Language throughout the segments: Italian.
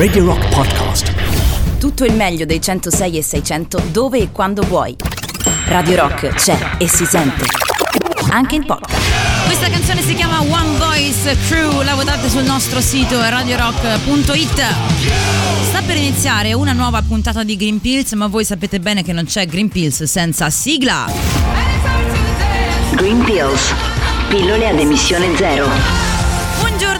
Radio Rock Podcast. Tutto il meglio dei 106 e 600 dove e quando vuoi. Radio Rock c'è e si sente. Anche in podcast. Questa canzone si chiama One Voice Crew, la votate sul nostro sito radiorock.it. Sta per iniziare una nuova puntata di Green Pills, ma voi sapete bene che non c'è Green Pills senza sigla. Green Pills. Pillole ad emissione zero.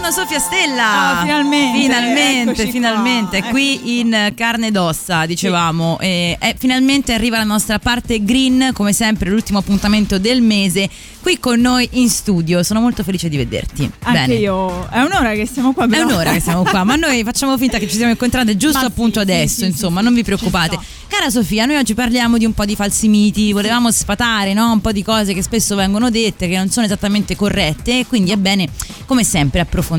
Buongiorno Sofia Stella. Oh, finalmente, Finalmente, finalmente. qua, Qui in carne ed ossa, dicevamo. E, e finalmente arriva la nostra parte green, come sempre, l'ultimo appuntamento del mese. Qui con noi in studio. Sono molto felice di vederti. Anche Bene. io, è un'ora che siamo qua. È però. un'ora che siamo qua, ma noi facciamo finta che ci siamo incontrate giusto Ma sì, appunto sì, adesso, sì, insomma, sì, non vi sì, preoccupate. Cara Sofia, noi oggi parliamo di un po' di falsi miti, volevamo sfatare no? un po' di cose che spesso vengono dette, che non sono esattamente corrette, quindi è bene, come sempre, approfondire,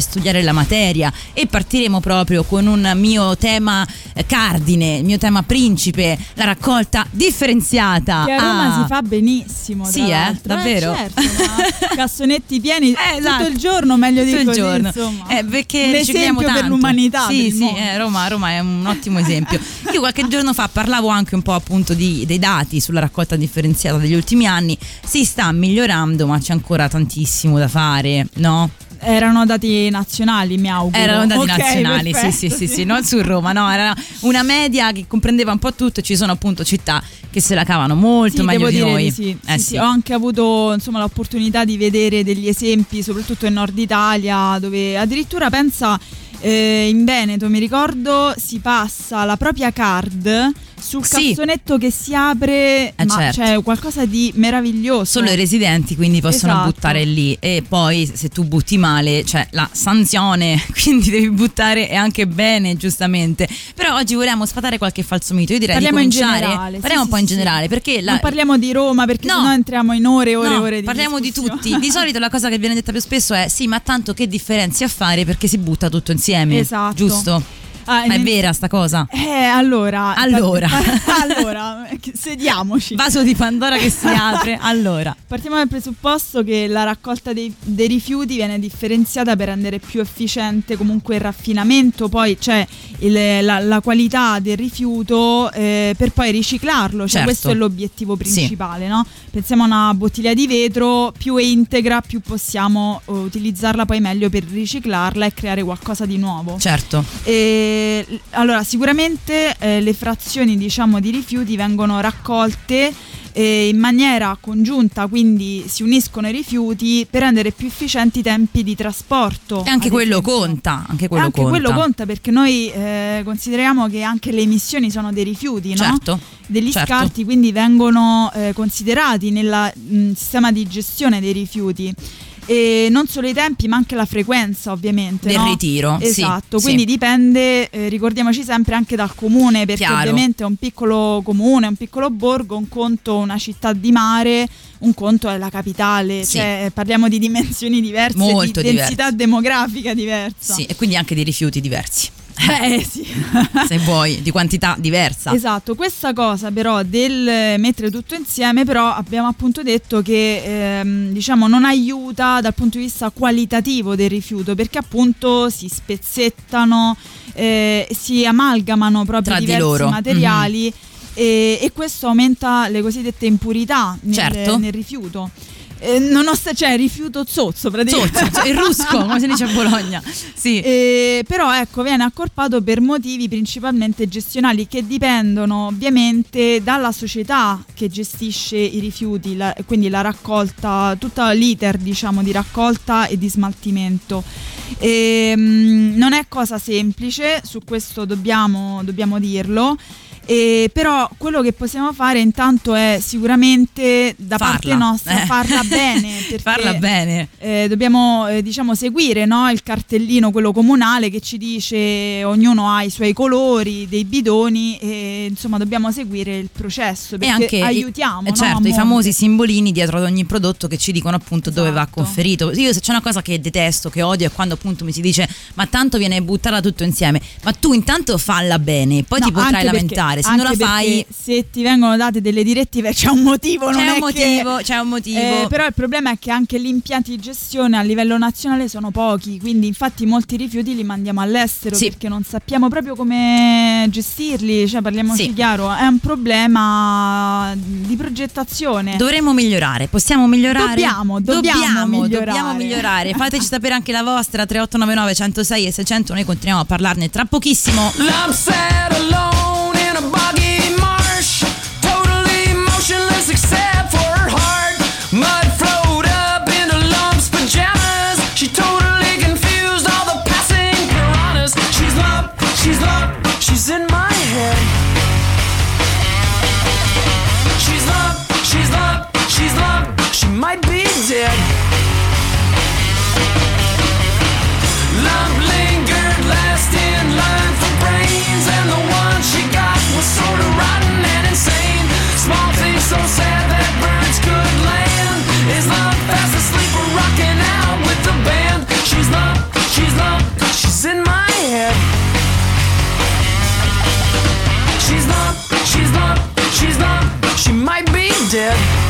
studiare la materia e partiremo proprio con un mio tema eh, cardine, il mio tema principe, la raccolta differenziata. Che a Roma Ah. si fa benissimo. Sì, eh? l'altro. Davvero? certo, ma cassonetti pieni Eh, esatto. tutto il giorno, meglio di Tutto il giorno. insomma. Eh, perché Un ricicliamo esempio per l'umanità. Sì, sì, eh, Roma, Roma è un ottimo esempio. Io qualche giorno fa parlavo anche un po' appunto di- dei dati sulla raccolta differenziata degli ultimi anni. Si sta migliorando, ma c'è ancora tantissimo da fare, no? Erano dati nazionali, mi auguro. Erano dati Ok, nazionali, sì, perfetto, sì, sì, sì, non su Roma, no, era una media che comprendeva un po' tutto e ci sono appunto città che se la cavano molto Sì, meglio di noi. di sì. Eh Sì, sì. Ho anche avuto insomma, l'opportunità di vedere degli esempi, soprattutto in Nord Italia, dove addirittura pensa eh, in Veneto, mi ricordo, si passa la propria card sul Sì. cassonetto che si apre, Eh, ma certo. c'è qualcosa di meraviglioso. Solo i residenti quindi possono Esatto. buttare lì e poi se tu butti male c'è la sanzione, quindi devi buttare e anche bene giustamente. Però oggi vogliamo sfatare qualche falso mito, io direi Parliamo di in cominciare. generale. Parliamo sì, un po' in generale perché la, Non parliamo di Roma perché No. sennò entriamo in ore e ore e No, ore di parliamo di tutti. Di solito la cosa che viene detta più spesso è sì, ma tanto che differenze a fare perché si butta tutto insieme. Esatto. Giusto? Ah, Ma è in- vera sta cosa? Eh, allora. Allora. allora, sediamoci. Vaso di Pandora che si apre. Allora. Partiamo dal presupposto che la raccolta dei, dei rifiuti viene differenziata per rendere più efficiente comunque il raffinamento, poi c'è il- la, la qualità del rifiuto eh, per poi riciclarlo, cioè Certo. questo è l'obiettivo principale. no? Pensiamo a una bottiglia di vetro, più è integra, più possiamo eh, utilizzarla poi meglio per riciclarla e creare qualcosa di nuovo. Certo. E, l- allora, sicuramente eh, le frazioni diciamo, di rifiuti vengono raccolte eh, in maniera congiunta, quindi si uniscono i rifiuti per rendere più efficienti i tempi di trasporto. E anche quello esempio. conta. Anche quello anche conta. quello conta perché noi eh, consideriamo che anche le emissioni sono dei rifiuti, no? Certo. degli certo. scarti, quindi vengono eh, considerati nel sistema di gestione dei rifiuti. E non solo i tempi, ma anche la frequenza, ovviamente. Del no? ritiro, sì, Esatto, sì. quindi dipende, eh, ricordiamoci sempre, anche dal comune, perché Chiaro. ovviamente è un piccolo comune, un piccolo borgo, un conto una città di mare, un conto è la capitale, Sì. cioè parliamo di dimensioni diverse, Molto di densità diverse. demografica diversa. Sì, e quindi anche di rifiuti diversi. Eh sì. Se vuoi, di quantità diversa. Esatto, questa cosa però del mettere tutto insieme, però abbiamo appunto detto che ehm, diciamo non aiuta dal punto di vista qualitativo del rifiuto perché appunto si spezzettano, eh, si amalgamano proprio Tra di diversi materiali e, e questo aumenta le cosiddette impurità nel, Certo. nel rifiuto. Eh, nonost- cioè rifiuto zozzo praticamente. Zozzo, il rusco, come si dice a Bologna. Sì. Eh, però ecco viene accorpato per motivi principalmente gestionali che dipendono ovviamente dalla società che gestisce i rifiuti, la- quindi la raccolta, tutto l'iter diciamo di raccolta e di smaltimento. Ehm, non è cosa semplice, su questo dobbiamo, dobbiamo dirlo. Eh, però quello che possiamo fare intanto è sicuramente da Farla. parte nostra Eh. farla bene Farla bene. eh, dobbiamo eh, diciamo seguire no, il cartellino quello comunale che ci dice ognuno ha i suoi colori dei bidoni e insomma dobbiamo seguire il processo E perché anche i- aiutiamo eh, no, certo, i famosi simbolini dietro ad ogni prodotto che ci dicono appunto dove va Esatto. conferito. Io se c'è una cosa che detesto, che odio è quando appunto mi si dice ma tanto viene buttata tutto insieme. Ma tu intanto falla bene, poi No, ti potrai anche lamentare fare. Se Anche non la fai, se ti vengono date delle direttive c'è un motivo, non c'è è un che- motivo, c'è un motivo. Eh, però il problema è che anche gli impianti di gestione a livello nazionale sono pochi, quindi infatti molti rifiuti li mandiamo all'estero Sì. perché non sappiamo proprio come gestirli, cioè parliamoci Sì. chiaro, è un problema di progettazione. Dovremmo migliorare, possiamo migliorare? Dobbiamo, dobbiamo dobbiamo, migliorare. dobbiamo migliorare. Fateci sapere anche la vostra 3899 106 e 600, noi continuiamo a parlarne tra pochissimo. I'm sat alone might be dead.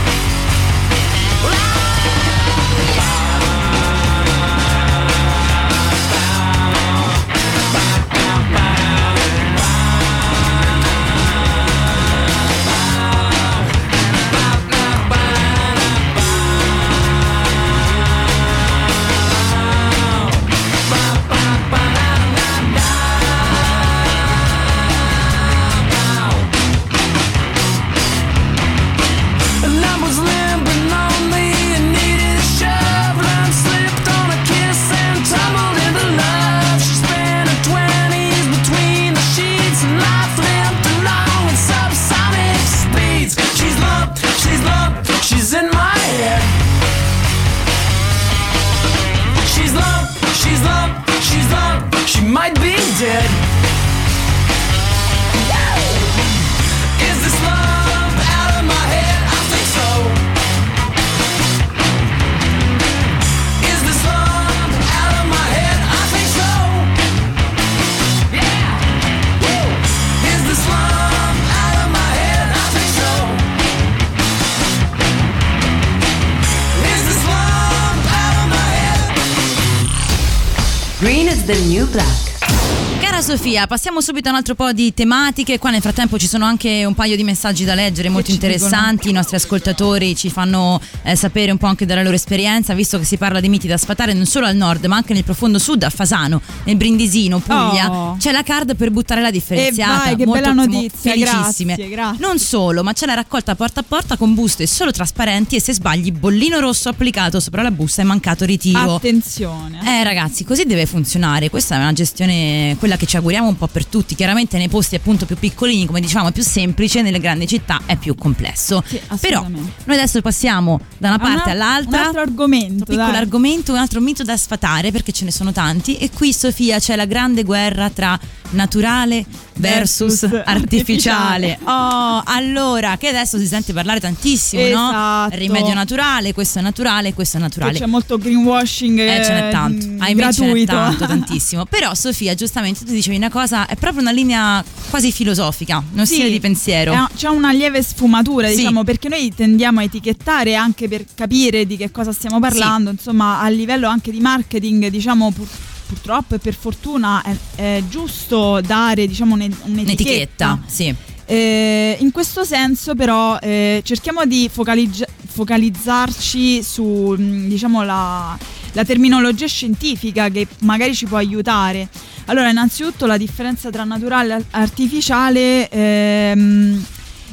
Sofia, passiamo subito a un altro po' di tematiche. Qua nel frattempo ci sono anche un paio di messaggi da leggere molto interessanti. I nostri ascoltatori ci fanno eh, sapere un po' anche della loro esperienza, visto che si parla di miti da sfatare non solo al nord, ma anche nel profondo sud, a Fasano, nel Brindisino, Puglia. Oh. C'è la card per buttare la differenziata. E vai, che Molto- bella notizia, felicissime. grazie, grazie. Non solo, ma c'è la raccolta porta a porta con buste solo trasparenti e se sbagli bollino rosso applicato sopra la busta è mancato ritiro. Attenzione. Eh ragazzi, così deve funzionare. Questa è una gestione, quella che ci auguriamo un po' per tutti. Chiaramente nei posti appunto più piccolini, come dicevamo, è più semplice, nelle grandi città è più complesso. Sì, Però noi adesso passiamo da una parte una- all'altra. Un altro argomento. Un piccolo dai. argomento, un altro mito da sfatare perché ce ne sono tanti. E qui, Sofia, c'è la grande guerra tra naturale versus, Versus artificiale. artificiale. Oh, allora, che adesso si sente parlare tantissimo, no? Esatto. Rimedio naturale, questo è naturale, questo è Che naturale. C'è molto greenwashing. Eh, ce n'è eh, tanto, mh, ahimè ce n'è gratuito. tanto, tantissimo. Però Sofia, giustamente tu dicevi una cosa, è proprio una linea quasi filosofica, uno Sì, stile di pensiero. è- C'è una lieve sfumatura, Sì. diciamo, perché noi tendiamo a etichettare anche per capire di che cosa stiamo parlando, insomma, a livello anche di marketing, diciamo, pur- purtroppo e per fortuna è, è giusto dare, diciamo, un'e- un'etichetta. Un'etichetta, sì. Eh, in questo senso, però, eh, cerchiamo di focalizz- focalizzarci su mh, diciamo, la, la terminologia scientifica che magari ci può aiutare. Allora, innanzitutto la differenza tra naturale e artificiale ehm,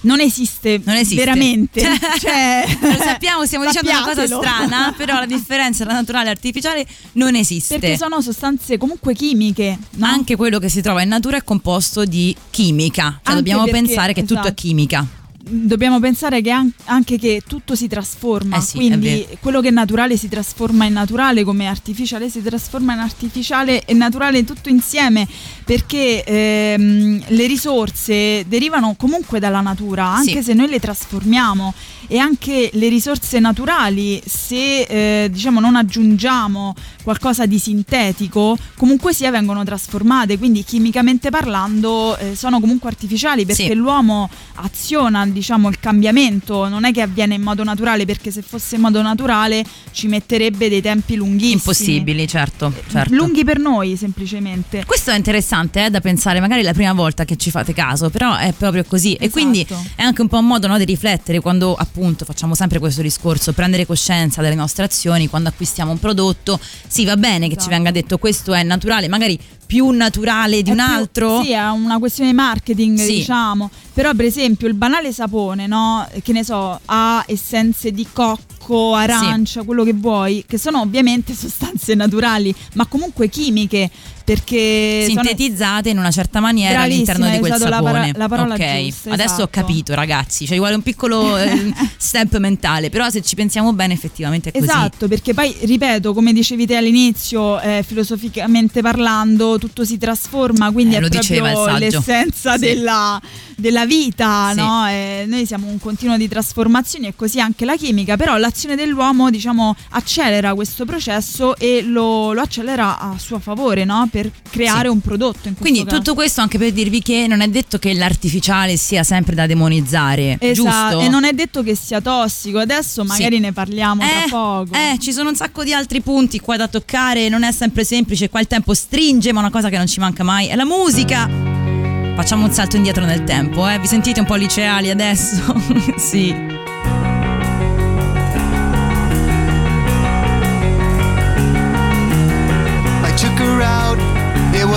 non esiste, Non esiste. veramente. Cioè, Lo sappiamo, stiamo dicendo una cosa strana, però la differenza tra naturale e artificiale non esiste. Perché sono sostanze comunque chimiche. no? Anche quello che si trova in natura è composto di chimica. Cioè dobbiamo perché- pensare che tutto è esatto. chimica. Dobbiamo pensare che an- anche che tutto si trasforma, Eh sì, quindi quello che è naturale si trasforma in naturale, come artificiale si trasforma in artificiale e naturale tutto insieme, perché ehm, le risorse derivano comunque dalla natura, anche Sì. se noi le trasformiamo e anche le risorse naturali, se eh, diciamo non aggiungiamo qualcosa di sintetico, comunque sia vengono trasformate, quindi chimicamente parlando eh, sono comunque artificiali perché Sì. l'uomo aziona diciamo il cambiamento, non è che avviene in modo naturale perché se fosse in modo naturale ci metterebbe dei tempi lunghissimi. Impossibili, certo, certo. Lunghi per noi semplicemente. Questo è interessante eh, da pensare, magari è la prima volta che ci fate caso, però è proprio così. E Esatto. quindi è anche un po' un modo no, di riflettere quando appunto facciamo sempre questo discorso, prendere coscienza delle nostre azioni, quando acquistiamo un prodotto. Sì, va bene che ci Esatto. venga detto questo è naturale, magari più naturale di È un più- altro. Sì, è una questione di marketing, Sì. diciamo. Però, per esempio, il banale sapone, no? Che ne so, ha essenze di cocco, arancia, quello che vuoi, che sono ovviamente sostanze naturali, ma comunque chimiche, perché Sintetizzate in una certa maniera all'interno di quel usato la sapone. paro- la parola ok, giusta, adesso ho esatto. capito, ragazzi. Cioè, vuole un piccolo eh, step mentale, però se ci pensiamo bene, effettivamente è così. Esatto, perché poi, ripeto, come dicevi te all'inizio, eh, filosoficamente parlando, tutto si trasforma, quindi Eh, è proprio l'essenza Sì. della, della vita, Sì. no? Eh, noi siamo un continuo di trasformazioni e così anche la chimica, però l'azione dell'uomo, diciamo, accelera questo processo e lo, lo accelera a suo favore, no? Per creare Sì. un prodotto. In Quindi caso. tutto questo anche per dirvi che non è detto che l'artificiale sia sempre da demonizzare, Esatto, giusto? e non è detto che sia tossico, adesso magari ne parliamo tra Eh, poco. eh, ci sono un sacco di altri punti qua da toccare, non è sempre semplice, qua il tempo stringe, ma una cosa che non ci manca mai è la musica. Facciamo un salto indietro nel tempo, eh? Vi sentite un po' liceali adesso? sì.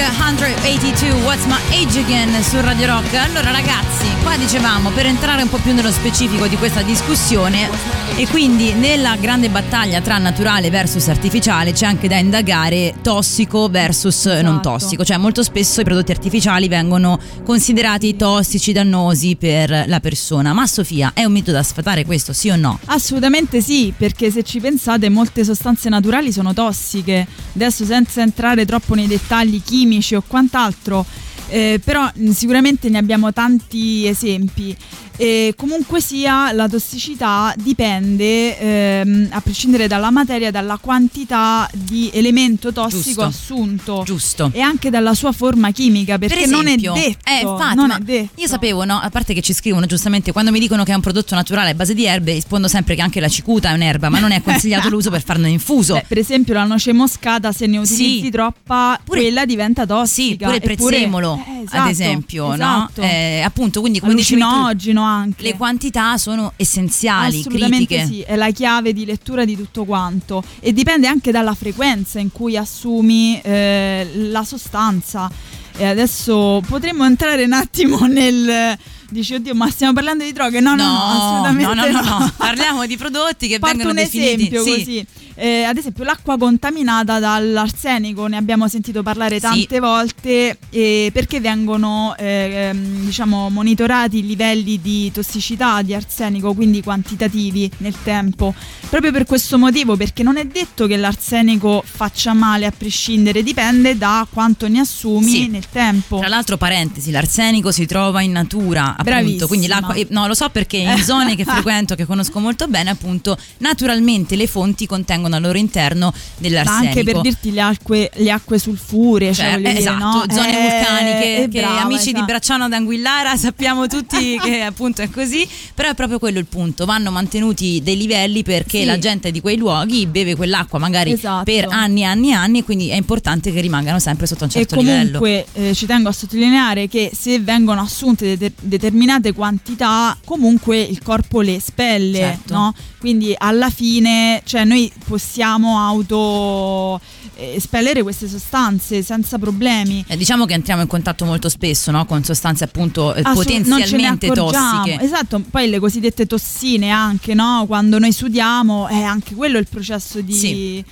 182 What's My Age Again su Radio Rock. Allora ragazzi, qua dicevamo per entrare un po' più nello specifico di questa discussione e quindi nella grande battaglia tra naturale versus artificiale c'è anche da indagare tossico versus non Esatto. tossico, cioè molto spesso i prodotti artificiali vengono considerati tossici, dannosi per la persona. Ma Sofia, è un mito da sfatare questo, sì o no? Assolutamente sì, perché se ci pensate molte sostanze naturali sono tossiche. Adesso senza entrare troppo nei dettagli chimici o quant'altro, Eh, però mh, sicuramente ne abbiamo tanti esempi. E comunque sia, la tossicità dipende, ehm, a prescindere dalla materia, dalla quantità di elemento tossico Giusto. assunto Giusto. e anche dalla sua forma chimica, perché per esempio, non è detto. Eh, infatti, non è detto. io sapevo, no? A parte che ci scrivono giustamente quando mi dicono che è un prodotto naturale a base di erbe, rispondo sempre che anche la cicuta è un'erba, ma non è consigliato l'uso per farne infuso. Beh, per esempio la noce moscata se ne utilizzi Sì. troppa Pure- quella diventa tossica Sì, pure il prezzemolo, eh, ad esatto, esempio, esatto. no? Eh, appunto, quindi come dicevi tu, anche le quantità sono essenziali, Assolutamente critiche. sì, è la chiave di lettura di tutto quanto e dipende anche dalla frequenza in cui assumi eh, la sostanza. E adesso potremmo entrare un attimo nel... Dici, oddio, ma stiamo parlando di droghe? No, no, no, assolutamente no, no, no, no. Parliamo di prodotti che Porto vengono un definiti esempio sì. così. Eh, ad esempio l'acqua contaminata dall'arsenico, ne abbiamo sentito parlare Sì. tante volte eh, perché vengono eh, ehm, diciamo, monitorati i livelli di tossicità di arsenico, quindi quantitativi nel tempo. Proprio per questo motivo, perché non è detto che l'arsenico faccia male a prescindere, dipende da quanto ne assumi Sì. nel tempo. Tra l'altro, parentesi, l'arsenico si trova in natura, appunto, Bravissima. quindi l'acqua, eh, no, lo so perché in zone che frequento, che conosco molto bene, appunto, naturalmente le fonti contengono al loro interno Ma dell'arsenico. anche per dirti le acque, le acque sulfuree, cioè, Cioè, eh, esatto, no? zone Eh, vulcaniche eh, che brava, amici di esatto. Bracciano d'Anguillara sappiamo tutti che appunto è così, però è proprio quello il punto, vanno mantenuti dei livelli perché Sì. la gente di quei luoghi beve quell'acqua magari Esatto. per anni e anni e anni e quindi è importante che rimangano sempre sotto un certo e livello. comunque eh, ci tengo a sottolineare che se vengono assunte de- determinate quantità, comunque il corpo le espelle, Certo. no? Quindi alla fine, cioè noi possiamo auto espellere queste sostanze senza problemi. Eh, diciamo che entriamo in contatto molto spesso no? con sostanze appunto eh, potenzialmente tossiche. Esatto, poi le cosiddette tossine anche, no? Quando noi sudiamo, è anche quello il processo di... Sì.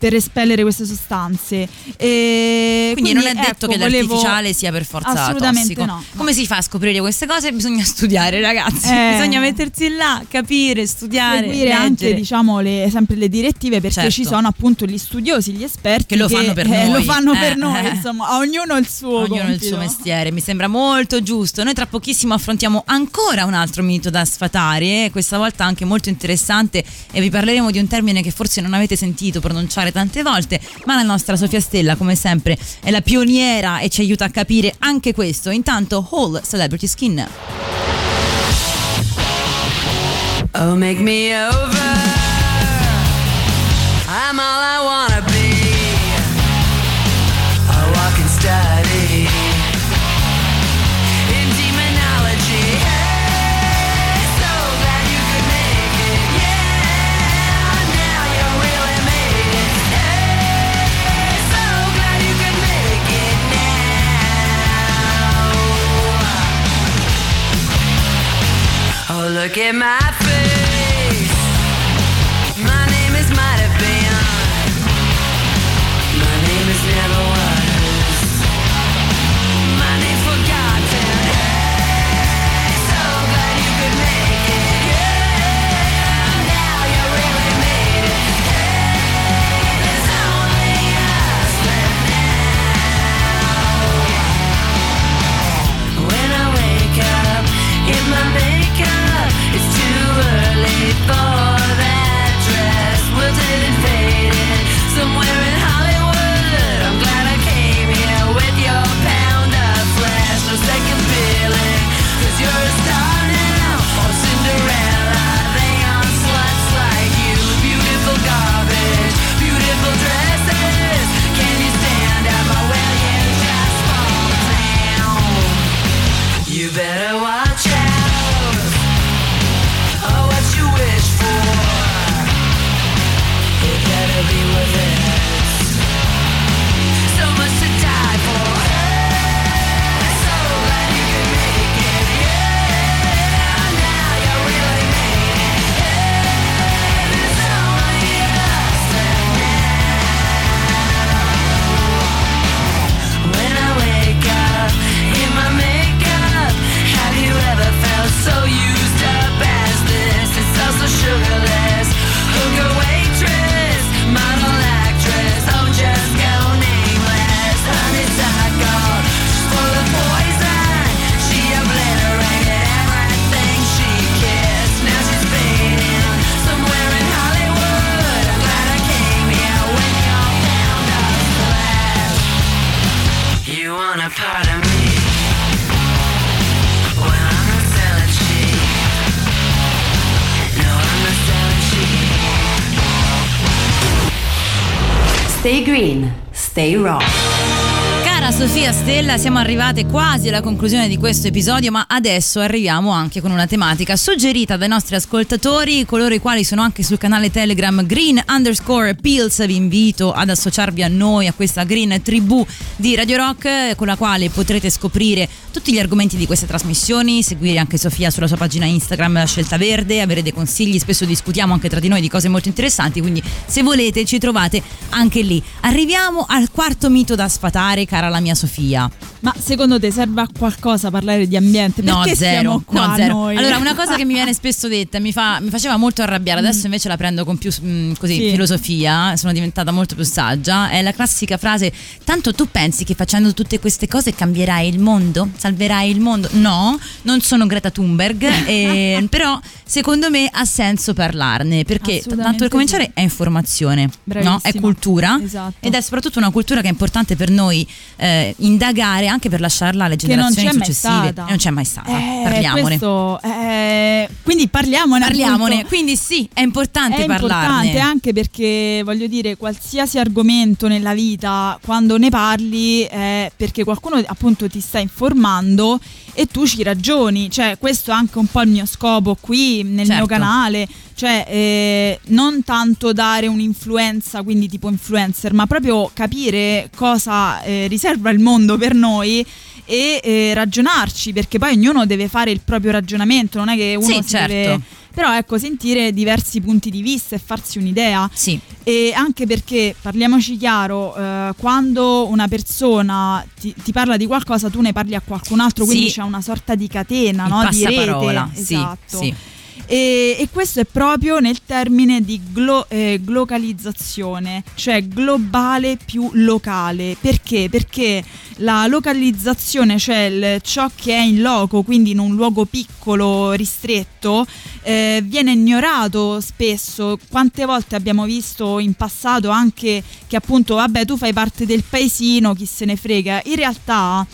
Per espellere queste sostanze. E Quindi, non è detto ecco, che volevo- l'artificiale sia per forza Assolutamente tossico. no. Come si fa a scoprire queste cose? Bisogna studiare, ragazzi. Eh. Bisogna mettersi là, capire, studiare, seguire anche diciamo le, sempre le direttive perché Certo. ci sono appunto gli studiosi, gli esperti Che lo fanno per eh, noi. lo fanno per Eh, noi, eh. insomma, a ognuno il suo Ognuno il suo mestiere, mi sembra molto giusto. Noi tra pochissimo affrontiamo ancora un altro mito da sfatare, questa volta anche molto interessante e vi parleremo di un termine che forse non avete sentito pronunciare tante volte, ma la nostra Sofia Stella, come sempre, è la pioniera e ci aiuta a capire anche questo. Intanto, Whole Celebrity Skin. Oh, make me over. I'm all I wanna be. Look at my stay rock. Sofia Stella, siamo arrivate quasi alla conclusione di questo episodio, ma adesso arriviamo anche con una tematica suggerita dai nostri ascoltatori, coloro i quali sono anche sul canale Telegram Green underscore Pills. Vi invito ad associarvi a noi, a questa Green tribù di Radio Rock, con la quale potrete scoprire tutti gli argomenti di queste trasmissioni, seguire anche Sofia sulla sua pagina Instagram Scelta Verde, avere dei consigli, spesso discutiamo anche tra di noi di cose molto interessanti, quindi se volete ci trovate anche lì. Arriviamo al quarto mito da sfatare, cara la mia Sofia. Ma secondo te serve a qualcosa parlare di ambiente? No, Perché zero. siamo qua no, zero. noi? Allora, una cosa che mi viene spesso detta mi, fa- mi faceva molto arrabbiare, adesso invece la prendo con più mm, così, Sì. filosofia, sono diventata molto più saggia. È la classica frase: Tanto tu pensi che facendo tutte queste cose cambierai il mondo? Salverai il mondo? No, non sono Greta Thunberg, eh, però secondo me ha senso parlarne perché tanto per cominciare sì. è informazione, no? è cultura Esatto. ed è soprattutto una cultura che è importante per noi eh, indagare anche per lasciarla alle non generazioni mai successive. non c'è mai stata. Eh, Parliamone. questo, eh, quindi parliamone. Parliamone, appunto. quindi sì, è importante È parlarne. importante anche perché voglio dire qualsiasi argomento nella vita quando ne parli è perché qualcuno appunto ti sta informando e tu ci ragioni, cioè questo è anche un po' il mio scopo qui nel Certo. mio canale, cioè eh, non tanto dare un'influenza, quindi tipo influencer, ma proprio capire cosa eh, riserva il mondo per noi e eh, ragionarci, perché poi ognuno deve fare il proprio ragionamento, non è che uno Sì, si certo. deve... Però ecco, sentire diversi punti di vista e farsi un'idea. Sì, E anche perché, parliamoci chiaro, eh, quando una persona ti, ti parla di qualcosa, tu ne parli a qualcun altro, quindi Sì. c'è una sorta di catena, il no? di rete. passaparola. Sì, Esatto. sì. E, e questo è proprio nel termine di glo- eh, glocalizzazione, cioè globale più locale. Perché? Perché la localizzazione, cioè il- ciò che è in loco, quindi in un luogo piccolo, ristretto, eh, viene ignorato spesso. Quante volte abbiamo visto in passato anche che appunto, vabbè, tu fai parte del paesino, chi se ne frega. In realtà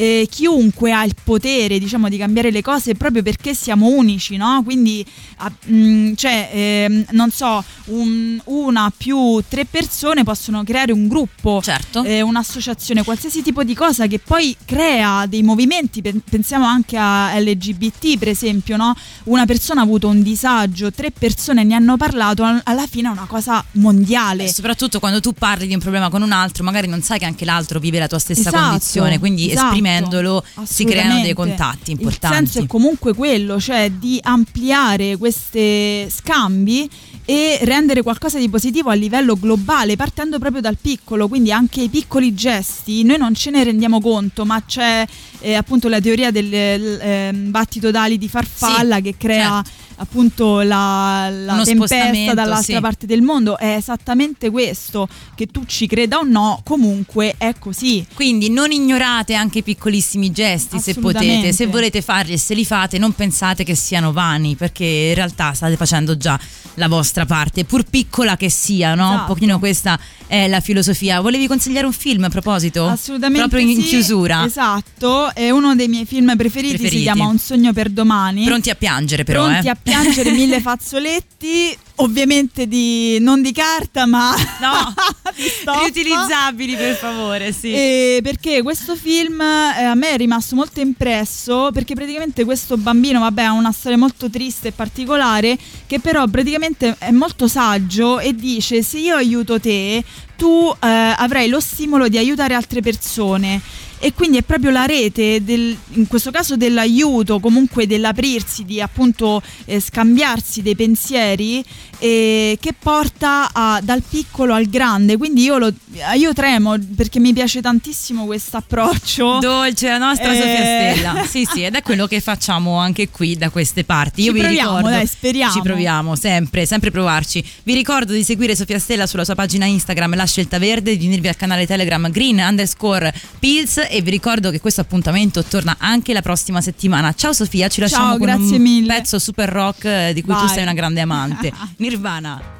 eh, chiunque ha il potere diciamo di cambiare le cose proprio perché siamo unici no? Quindi ah, mh, cioè ehm, non so un- una più tre persone possono creare un gruppo certo. eh, un'associazione qualsiasi tipo di cosa che poi crea dei movimenti. Pen- pensiamo anche a LGBT per esempio no? Una persona ha avuto un disagio tre persone ne hanno parlato al- alla fine è una cosa mondiale. E soprattutto quando tu parli di un problema con un altro, magari non sai che anche l'altro vive la tua stessa Esatto, condizione, quindi esatto, esprimendolo si creano dei contatti Il importanti. senso è comunque quello, cioè di ampliare questi scambi e rendere qualcosa di positivo a livello globale, partendo proprio dal piccolo, quindi anche i piccoli gesti, noi non ce ne rendiamo conto, ma c'è eh, appunto la teoria del ehm, battito d'ali di farfalla Sì, che crea certo. Appunto la, la tempesta dall'altra sì. parte del mondo, è esattamente questo, che tu ci creda o no, comunque è così. Quindi non ignorate anche i piccolissimi gesti se potete, se volete farli e se li fate non pensate che siano vani perché in realtà state facendo già la vostra parte, pur piccola che sia, no? Un Esatto. pochino questa è la filosofia. Volevi consigliare un film a proposito? Assolutamente Proprio in sì, chiusura. Esatto, è uno dei miei film preferiti, Preferiti. si chiama Un sogno per domani. Pronti a piangere però, Pronti eh? a piangere mille fazzoletti, ovviamente di, non di carta ma No, riutilizzabili per favore, sì. E perché questo film eh, a me è rimasto molto impresso perché praticamente questo bambino vabbè ha una storia molto triste e particolare che però praticamente è molto saggio e dice se io aiuto te tu eh, avrai lo stimolo di aiutare altre persone e quindi è proprio la rete del, in questo caso dell'aiuto comunque dell'aprirsi di appunto eh, scambiarsi dei pensieri eh, che porta a- dal piccolo al grande quindi io, lo, io tremo perché mi piace tantissimo questo approccio Dolce la nostra Eh. Sofia Stella. Sì, sì, ed è quello che facciamo anche qui da queste parti. Io Ci vi proviamo, ricordo. dai, speriamo. Ci proviamo, sempre, sempre provarci. Vi ricordo di seguire Sofia Stella sulla sua pagina Instagram La Scelta Verde, di unirvi al canale Telegram Green underscore Pills e vi ricordo che questo appuntamento torna anche la prossima settimana. Ciao Sofia, ci lasciamo Ciao, con un mille. pezzo super rock eh, di cui tu Vai. sei una grande amante. Nirvana.